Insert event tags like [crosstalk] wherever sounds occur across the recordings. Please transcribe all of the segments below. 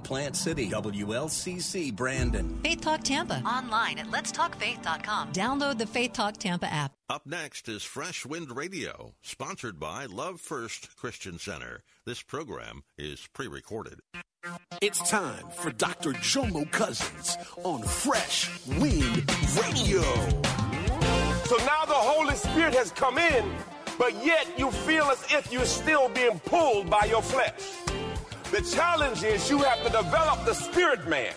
Plant City, WLCC, Brandon. Faith Talk Tampa. Online at letstalkfaith.com. Download the Faith Talk Tampa app. Up next is Fresh Wind Radio, sponsored by Love First Christian Center. This program is pre recorded. It's time for Dr. Jomo Cousins on Fresh Wind Radio. So now the Holy Spirit has come in, but yet you feel as if you're still being pulled by your flesh. The challenge is you have to develop the spirit man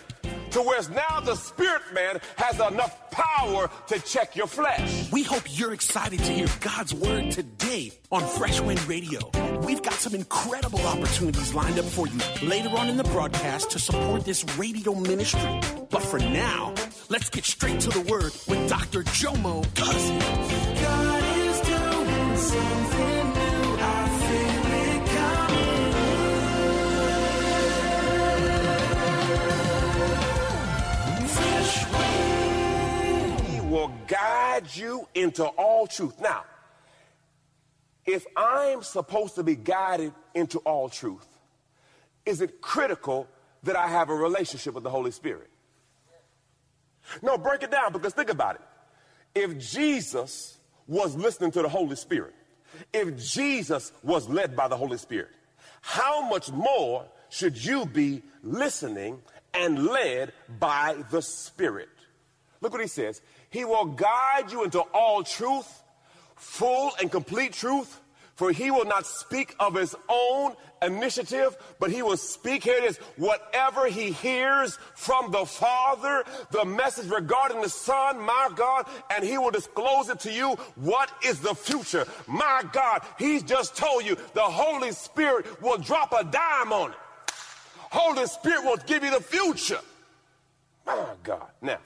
to where now the spirit man has enough power to check your flesh. We hope you're excited to hear God's word today on Fresh Wind Radio. We've got some incredible opportunities lined up for you later on in the broadcast to support this radio ministry. But for now, let's get straight to the word with Dr. Jomo Cousins. God is doing something will guide you into all truth. Now, if I'm supposed to be guided into all truth, is it critical that I have a relationship with the Holy Spirit? No, break it down because think about it. If Jesus was listening to the Holy Spirit, if Jesus was led by the Holy Spirit, how much more should you be listening and led by the Spirit? Look what he says. He will guide you into all truth, full and complete truth, for he will not speak of his own initiative, but he will speak, here it is, whatever he hears from the Father, the message regarding the Son, my God, and he will disclose it to you. What is the future? My God, he's just told you the Holy Spirit will drop a dime on it. Holy Spirit will give you the future. My God. Now,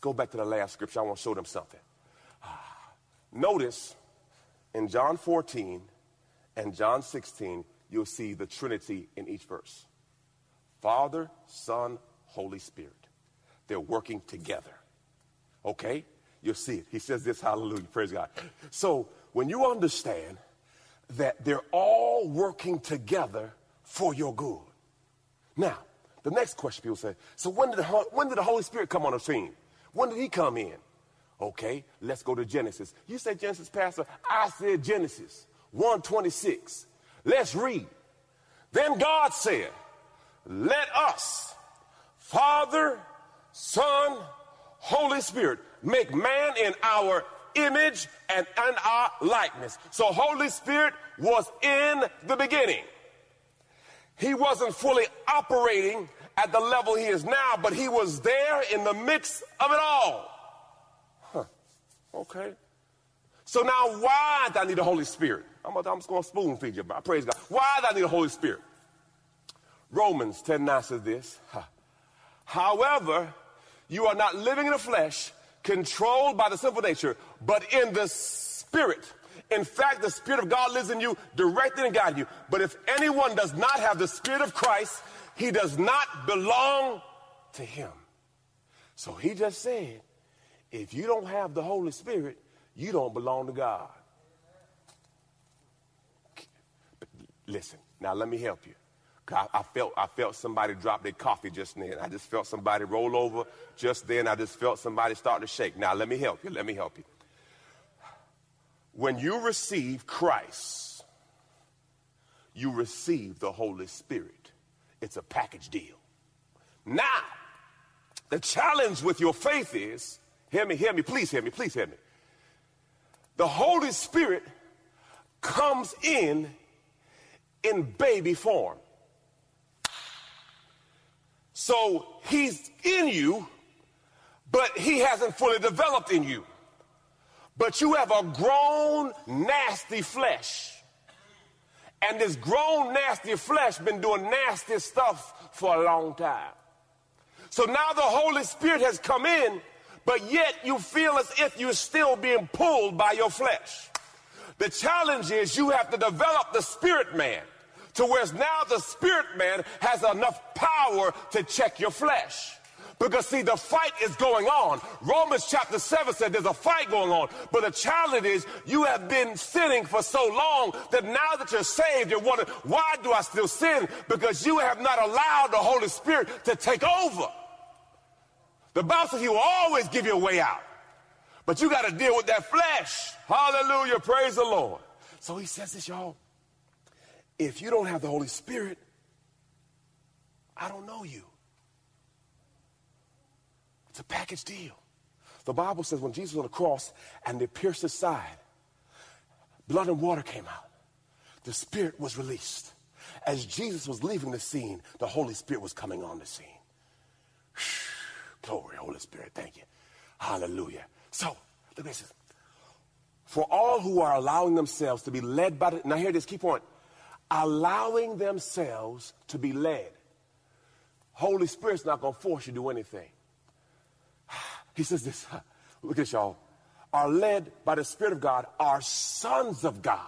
go back to the last scripture. I want to show them something. Ah, notice in John 14 and John 16, you'll see the Trinity in each verse Father, Son, Holy Spirit. They're working together. Okay? You'll see it. He says this, hallelujah, praise God. So when you understand that they're all working together for your good. Now, the next question people say, so when did the, when did the Holy Spirit come on the scene? When did he come in? Okay, let's go to Genesis. You said Genesis, Pastor. I said Genesis 126. Let's read. Then God said, Let us, Father, Son, Holy Spirit, make man in our image and in our likeness. So Holy Spirit was in the beginning. He wasn't fully operating at the level he is now, but he was there in the mix of it all. Huh. Okay. So now, why do I need the Holy Spirit? I'm, I'm just going to spoon feed you. I praise God. Why do I need the Holy Spirit? Romans 10 9 says this. However, you are not living in the flesh, controlled by the sinful nature, but in the Spirit. In fact, the Spirit of God lives in you, directing and guiding you. But if anyone does not have the Spirit of Christ, he does not belong to him. So he just said, if you don't have the Holy Spirit, you don't belong to God. But listen, now let me help you. I, I, felt I felt somebody drop their coffee just then. I just felt somebody roll over just then. I just felt somebody start to shake. Now let me help you. Let me help you. When you receive Christ, you receive the Holy Spirit. It's a package deal. Now, the challenge with your faith is Hear me, hear me, please hear me, please hear me. The Holy Spirit comes in in baby form. So he's in you, but he hasn't fully developed in you. But you have a grown, nasty flesh. And this grown, nasty flesh been doing nasty stuff for a long time. So now the Holy Spirit has come in, but yet you feel as if you're still being pulled by your flesh. The challenge is you have to develop the spirit man to where now the spirit man has enough power to check your flesh. Because see, the fight is going on. Romans chapter 7 said there's a fight going on. But the challenge is you have been sinning for so long that now that you're saved, you're wondering, why do I still sin? Because you have not allowed the Holy Spirit to take over. The Bible says he will always give you a way out. But you got to deal with that flesh. Hallelujah. Praise the Lord. So he says this, y'all. If you don't have the Holy Spirit, I don't know you. It's a package deal. The Bible says when Jesus was on the cross and they pierced his side, blood and water came out. The Spirit was released. As Jesus was leaving the scene, the Holy Spirit was coming on the scene. Glory, Holy Spirit, thank you. Hallelujah. So, look at this. For all who are allowing themselves to be led by the, now hear this key point, allowing themselves to be led. Holy Spirit's not going to force you to do anything. He says this, [laughs] look at this, y'all, are led by the Spirit of God, are sons of God.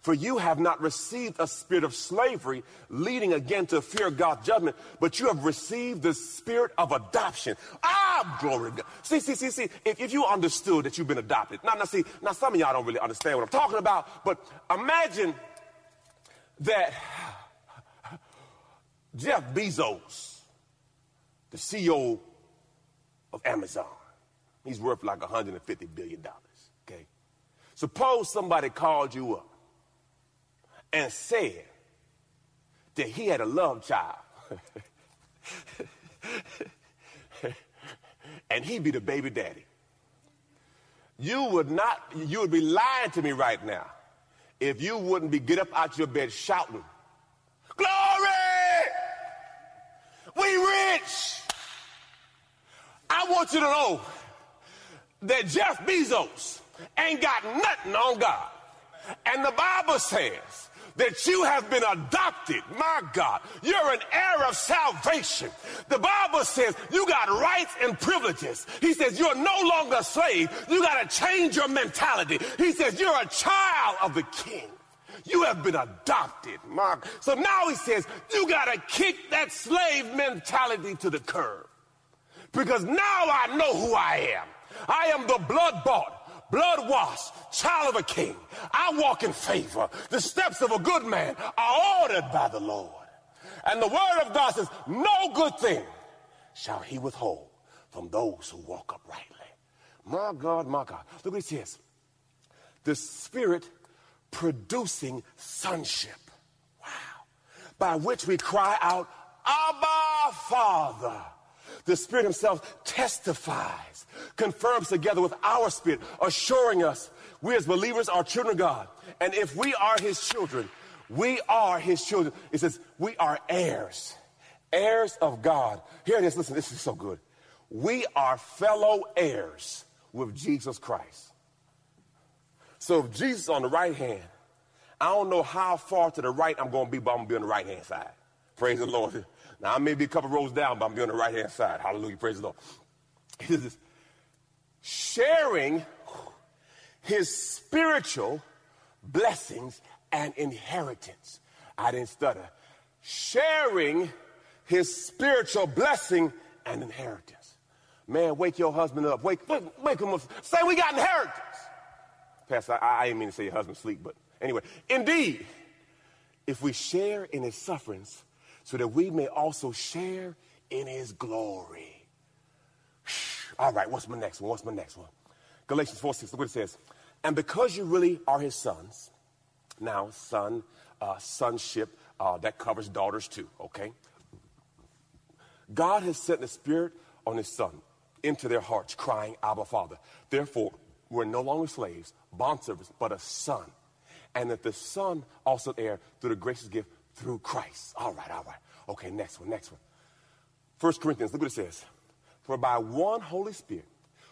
For you have not received a spirit of slavery leading again to fear God's judgment, but you have received the spirit of adoption. Ah, glory to God. See, see, see, see, if, if you understood that you've been adopted. Now, now, see, now some of y'all don't really understand what I'm talking about, but imagine that [sighs] Jeff Bezos, the CEO of Amazon, he's worth like $150 billion, okay? Suppose somebody called you up and said that he had a love child. [laughs] and he'd be the baby daddy. You would not, you would be lying to me right now if you wouldn't be get up out your bed shouting, Glory! We rich! I want you to know that Jeff Bezos ain't got nothing on God. And the Bible says that you have been adopted. My God, you're an heir of salvation. The Bible says you got rights and privileges. He says you're no longer a slave. You got to change your mentality. He says you're a child of the king. You have been adopted, Mark. So now he says you got to kick that slave mentality to the curb. Because now I know who I am. I am the blood bought blood washed, child of a king. I walk in favor. The steps of a good man are ordered by the Lord. And the word of God says, no good thing shall he withhold from those who walk uprightly. My God, my God. Look what he says. The Spirit producing sonship. Wow. By which we cry out, Abba, Father. The Spirit Himself testifies, confirms together with our spirit, assuring us we as believers are children of God. And if we are His children, we are His children. It says we are heirs, heirs of God. Here it is. Listen, this is so good. We are fellow heirs with Jesus Christ. So if Jesus on the right hand, I don't know how far to the right I'm going to be, but I'm going to be on the right hand side. Praise the Lord. Now, I may be a couple rows down, but I'm be on the right hand side. Hallelujah. Praise the Lord. [laughs] This, sharing his spiritual blessings and inheritance. I didn't stutter. Sharing his spiritual blessing and inheritance. Man, wake your husband up. Wake, wake, wake him up. Say we got inheritance. Pastor, I, I didn't mean to say your husband sleep, but anyway. Indeed, if we share in his sufferings, so that we may also share in his glory. [sighs] All right, what's my next one? What's my next one? Galatians 4 6, look what it says. And because you really are his sons, now, son, uh, sonship, uh, that covers daughters too, okay? God has sent the Spirit on his Son into their hearts, crying, Abba, Father. Therefore, we're no longer slaves, bondservants, but a son. And that the Son also heir through the gracious gift through Christ. All right, all right. Okay, next one, next one. First Corinthians, look what it says. For by one Holy Spirit,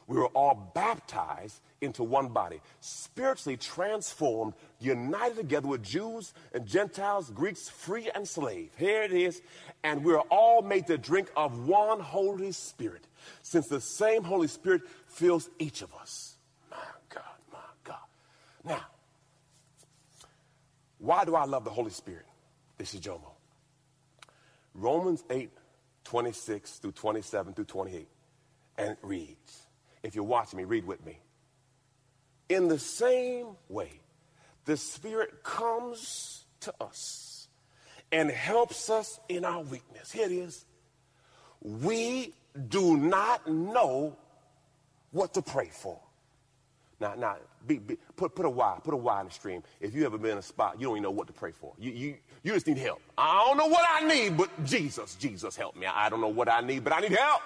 we were all baptized into one body, spiritually transformed, united together with Jews and Gentiles, Greeks, free and slave. Here it is. And we're all made to drink of one Holy Spirit, since the same Holy Spirit fills each of us. My God, my God. Now, why do I love the Holy Spirit? This is Jomo. Romans 8, 26 through 27 through 28. And it reads, if you're watching me, read with me. In the same way, the Spirit comes to us and helps us in our weakness. Here it is. We do not know what to pray for. Now, now, be, be, put put a Y, put a Y in the stream. If you ever been in a spot, you don't even know what to pray for. You you you just need help. I don't know what I need, but Jesus, Jesus, help me. I don't know what I need, but I need help.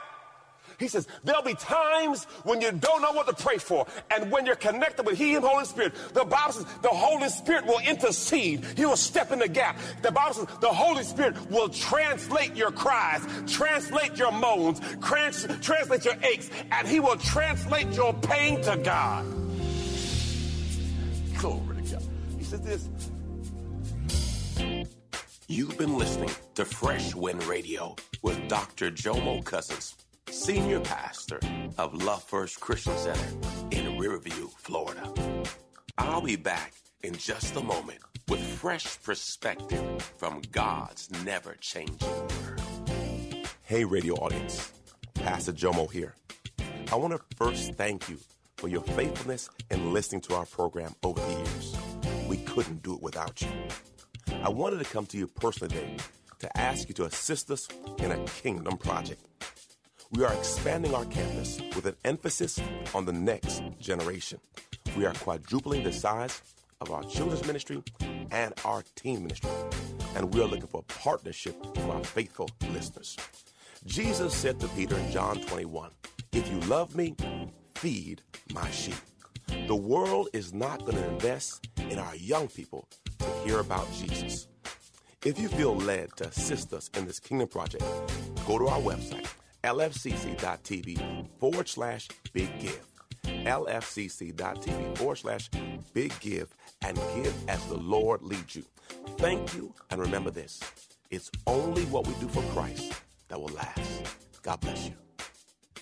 He says, there'll be times when you don't know what to pray for. And when you're connected with He and Holy Spirit, the Bible says the Holy Spirit will intercede. He will step in the gap. The Bible says the Holy Spirit will translate your cries, translate your moans, trans- translate your aches, and He will translate your pain to God. Glory to God. He says this. You've been listening to Fresh Wind Radio with Dr. Jomo Cousins senior pastor of Love First Christian Center in Riverview, Florida. I'll be back in just a moment with fresh perspective from God's never changing word. Hey, radio audience, Pastor Jomo here. I want to first thank you for your faithfulness in listening to our program over the years. We couldn't do it without you. I wanted to come to you personally today to ask you to assist us in a kingdom project we are expanding our campus with an emphasis on the next generation. We are quadrupling the size of our children's ministry and our teen ministry. And we are looking for partnership from our faithful listeners. Jesus said to Peter in John 21, If you love me, feed my sheep. The world is not going to invest in our young people to hear about Jesus. If you feel led to assist us in this kingdom project, go to our website lfcc.tv forward slash big give. lfcc.tv forward slash big give and give as the Lord leads you. Thank you, and remember this it's only what we do for Christ that will last. God bless you.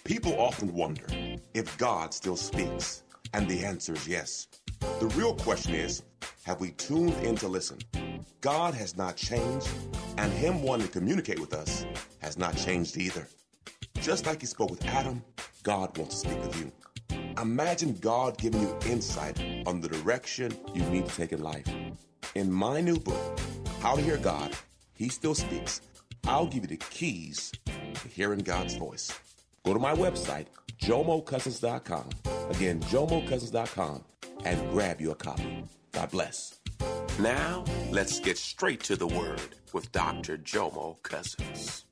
People often wonder if God still speaks, and the answer is yes. The real question is have we tuned in to listen? God has not changed, and Him wanting to communicate with us has not changed either. Just like he spoke with Adam, God wants to speak with you. Imagine God giving you insight on the direction you need to take in life. In my new book, How to Hear God, He Still Speaks, I'll give you the keys to hearing God's voice. Go to my website, jomocousins.com. Again, jomocousins.com and grab you a copy. God bless. Now, let's get straight to the word with Dr. Jomo Cousins.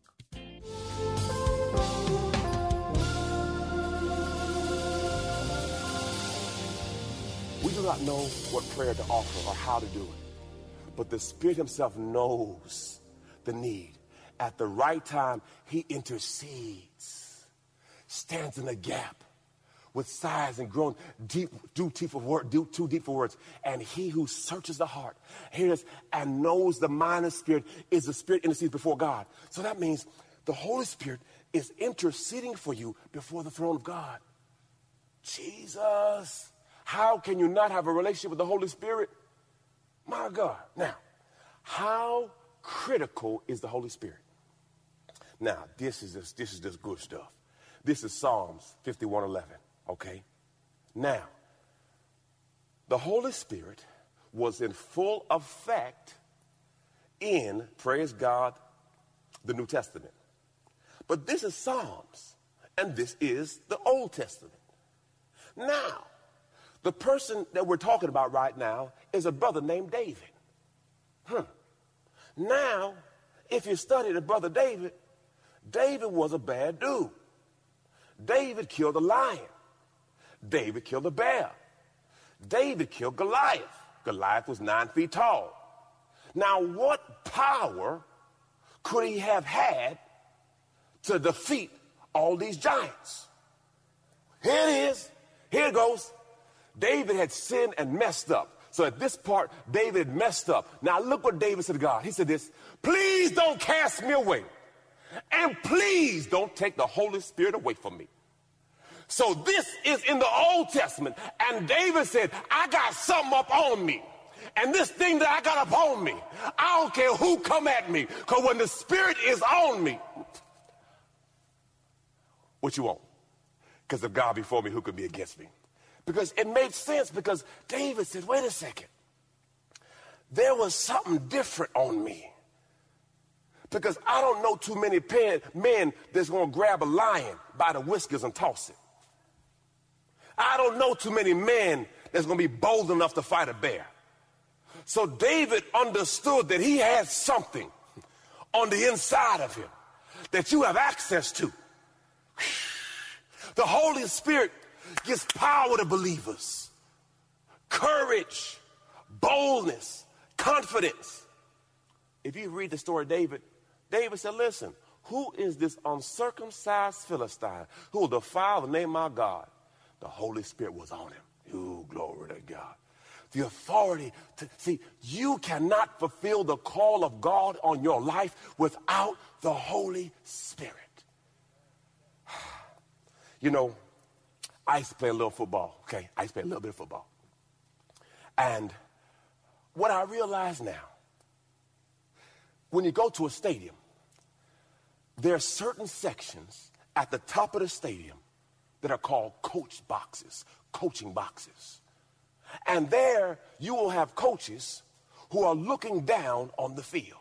Not know what prayer to offer or how to do it. But the Spirit Himself knows the need. At the right time, He intercedes, stands in the gap with sighs and groans, deep, too deep for too deep for words. And He who searches the heart, hears and knows the mind and spirit is the Spirit intercedes before God. So that means the Holy Spirit is interceding for you before the throne of God. Jesus. How can you not have a relationship with the Holy Spirit? My God. Now, how critical is the Holy Spirit? Now, this is this, this is just good stuff. This is Psalms 51:11. Okay. Now, the Holy Spirit was in full effect in, praise God, the New Testament. But this is Psalms, and this is the Old Testament. Now, the person that we're talking about right now is a brother named David. Hmm. Now, if you study the brother David, David was a bad dude. David killed a lion. David killed a bear. David killed Goliath. Goliath was nine feet tall. Now, what power could he have had to defeat all these giants? Here it is. Here it goes. David had sinned and messed up. So at this part, David messed up. Now look what David said to God. He said this, please don't cast me away. And please don't take the Holy Spirit away from me. So this is in the Old Testament. And David said, I got something up on me. And this thing that I got up on me, I don't care who come at me. Because when the Spirit is on me, what you want? Because if God before me, who could be against me? Because it made sense because David said, wait a second. There was something different on me. Because I don't know too many men that's going to grab a lion by the whiskers and toss it. I don't know too many men that's going to be bold enough to fight a bear. So David understood that he had something on the inside of him that you have access to. The Holy Spirit gives power to believers, courage, boldness, confidence. If you read the story of David, David said, Listen, who is this uncircumcised Philistine who will defile the name of my God? The Holy Spirit was on him. You glory to God. The authority to see, you cannot fulfill the call of God on your life without the Holy Spirit. [sighs] You know, I used to play a little football, okay? I used to play a little bit of football. And what I realize now, when you go to a stadium, there are certain sections at the top of the stadium that are called coach boxes, coaching boxes. And there you will have coaches who are looking down on the field.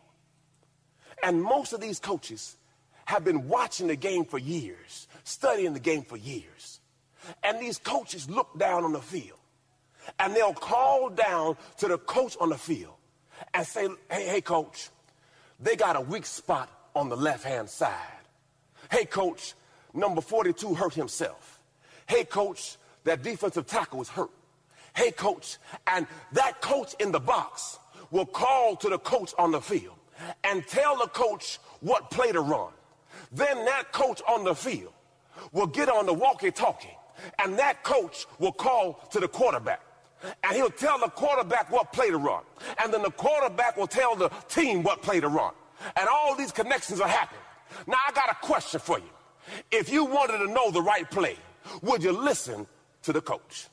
And most of these coaches have been watching the game for years, studying the game for years. And these coaches look down on the field and they'll call down to the coach on the field and say, hey, hey, coach, they got a weak spot on the left hand side. Hey, coach, number 42 hurt himself. Hey, coach, that defensive tackle was hurt. Hey, coach, and that coach in the box will call to the coach on the field and tell the coach what play to run. Then that coach on the field will get on the walkie talkie and that coach will call to the quarterback. And he'll tell the quarterback what play to run. And then the quarterback will tell the team what play to run. And all these connections are happening. Now, I got a question for you. If you wanted to know the right play, would you listen to the coach?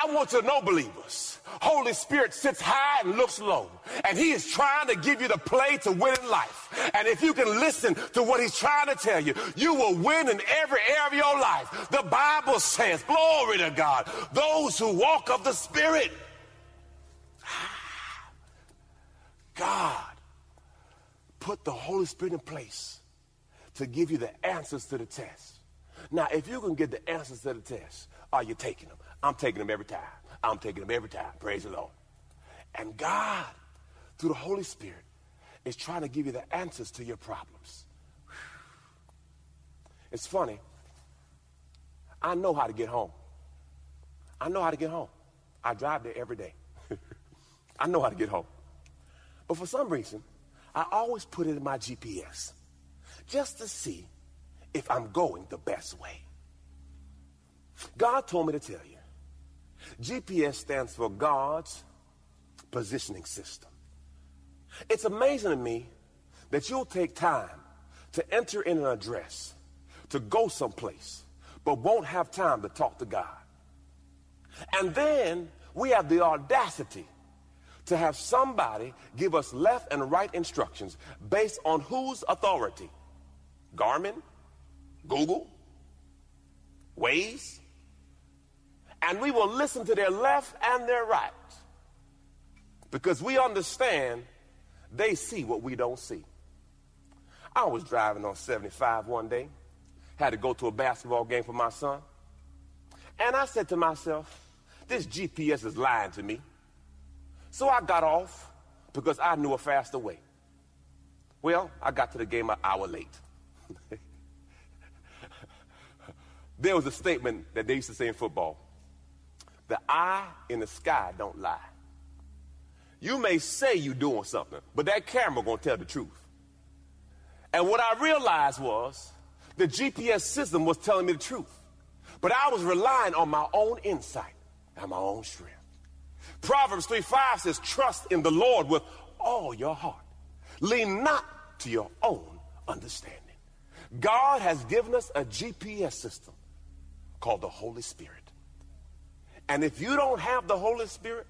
I want to know, believers, Holy Spirit sits high and looks low, and He is trying to give you the play to win in life. And if you can listen to what He's trying to tell you, you will win in every area of your life. The Bible says, glory to God, those who walk of the Spirit. Ah, God put the Holy Spirit in place to give you the answers to the test. Now, if you can get the answers to the test, are you taking them? I'm taking them every time. I'm taking them every time. Praise the Lord. And God, through the Holy Spirit, is trying to give you the answers to your problems. It's funny. I know how to get home. I know how to get home. I drive there every day. [laughs] I know how to get home. But for some reason, I always put it in my GPS just to see if I'm going the best way. God told me to tell you GPS stands for God's positioning system. It's amazing to me that you'll take time to enter in an address, to go someplace, but won't have time to talk to God. And then we have the audacity to have somebody give us left and right instructions based on whose authority? Garmin? Google? Waze? And we will listen to their left and their right because we understand they see what we don't see. I was driving on 75 one day, had to go to a basketball game for my son, and I said to myself, this GPS is lying to me. So I got off because I knew a faster way. Well, I got to the game an hour late. [laughs] there was a statement that they used to say in football the eye in the sky don't lie. You may say you're doing something, but that camera gonna tell the truth. And what I realized was the GPS system was telling me the truth. But I was relying on my own insight and my own strength. Proverbs 3 5 says, Trust in the Lord with all your heart. Lean not to your own understanding. God has given us a GPS system called the Holy Spirit. And if you don't have the Holy Spirit,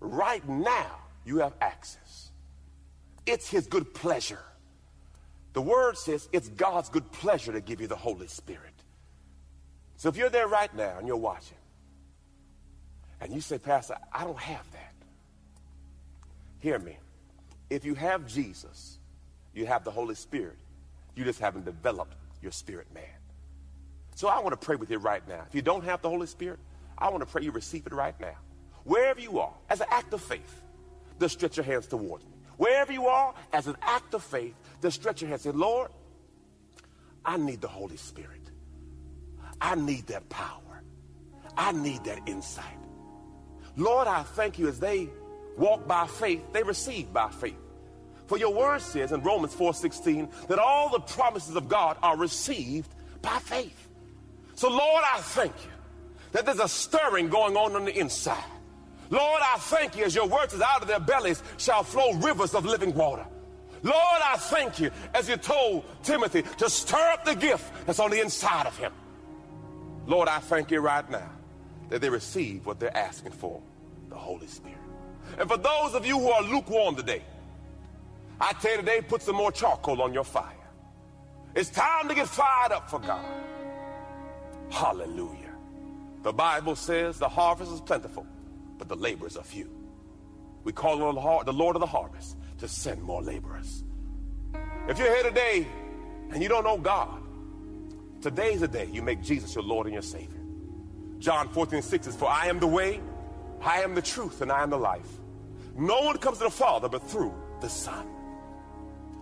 right now you have access. It's His good pleasure. The Word says it's God's good pleasure to give you the Holy Spirit. So if you're there right now and you're watching, and you say, Pastor, I don't have that. Hear me. If you have Jesus, you have the Holy Spirit. You just haven't developed your spirit man. So I want to pray with you right now. If you don't have the Holy Spirit, I want to pray you receive it right now. Wherever you are, as an act of faith, just stretch your hands towards me. Wherever you are, as an act of faith, just stretch your hands and say, Lord, I need the Holy Spirit. I need that power. I need that insight. Lord, I thank you as they walk by faith, they receive by faith. For your word says in Romans 4:16 that all the promises of God are received by faith. So Lord, I thank you that there's a stirring going on on the inside. Lord, I thank you as your word says out of their bellies shall flow rivers of living water. Lord, I thank you as you told Timothy to stir up the gift that's on the inside of him. Lord, I thank you right now that they receive what they're asking for the Holy Spirit. And for those of you who are lukewarm today, I tell you today, put some more charcoal on your fire. It's time to get fired up for God. Hallelujah. The Bible says the harvest is plentiful, but the laborers are few. We call on the Lord of the harvest to send more laborers. If you're here today and you don't know God, today's the day you make Jesus your Lord and your Savior. John 14, 6 says, For I am the way, I am the truth, and I am the life. No one comes to the Father but through the Son.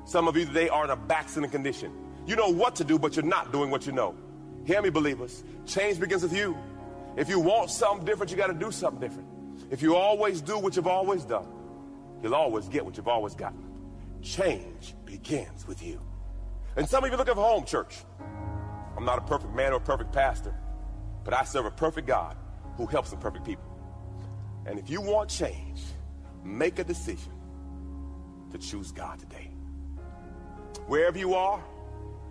Some of you today are in a backsliding condition. You know what to do, but you're not doing what you know. Hear me, believers. Change begins with you. If you want something different, you got to do something different. If you always do what you've always done, you'll always get what you've always gotten. Change begins with you. And some of you look at home church. I'm not a perfect man or a perfect pastor, but I serve a perfect God who helps imperfect people. And if you want change, make a decision to choose God today. Wherever you are,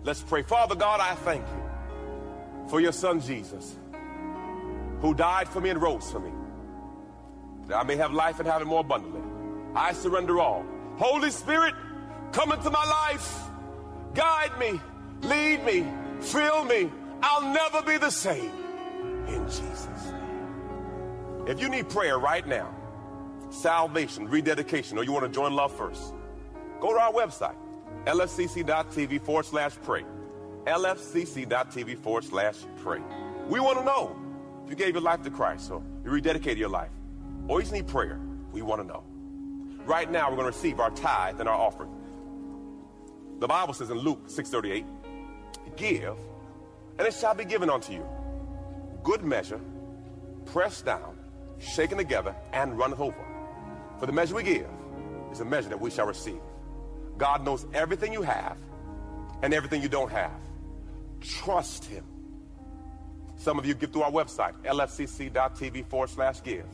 let's pray. Father God, I thank you for your son Jesus, who died for me and rose for me, that I may have life and have it more abundantly. I surrender all. Holy Spirit, come into my life, guide me, lead me, fill me. I'll never be the same. In Jesus' name. If you need prayer right now, salvation, rededication, or you want to join Love First, go to our website, lfcc.tv forward slash pray. lfcc.tv forward slash pray. We want to know if you gave your life to Christ or you rededicated your life or you just need prayer. We want to know. Right now, we're going to receive our tithe and our offering. The Bible says in Luke 6:38, "Give, and it shall be given unto you. Good measure, pressed down, shaken together, and runneth over. For the measure we give is a measure that we shall receive." God knows everything you have and everything you don't have. Trust Him. Some of you give through our website, lfcc.tv forward slash give.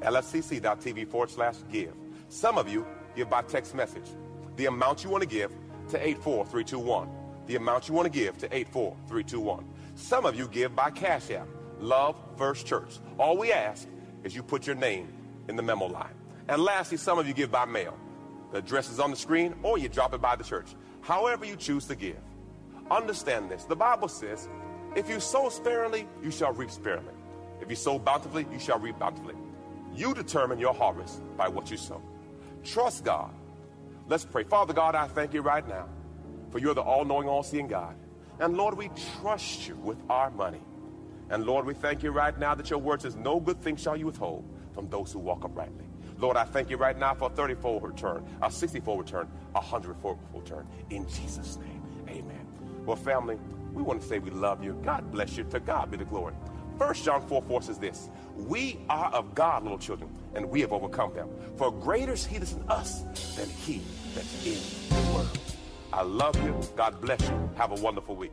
lfcc.tv forward slash give. Some of you give by text message. The amount you want to give to 84321. The amount you want to give to 84321. Some of you give by Cash App. Love First Church. All we ask is you put your name in the memo line. And lastly, some of you give by mail. The address is on the screen, or you drop it by the church. However, you choose to give. Understand this. The Bible says, if you sow sparingly, you shall reap sparingly. If you sow bountifully, you shall reap bountifully. You determine your harvest by what you sow. Trust God. Let's pray. Father God, I thank you right now for you're the all knowing, all seeing God. And Lord, we trust you with our money. And Lord, we thank you right now that your word says, No good thing shall you withhold from those who walk uprightly. Lord, I thank you right now for a 34 return, a 64 return, a 104 return. In Jesus' name, amen. Well, family, we want to say we love you. God bless you. To God be the glory. First John 4 4 says this We are of God, little children, and we have overcome them. For greater is he that's in us than he that's in the world. I love you. God bless you. Have a wonderful week.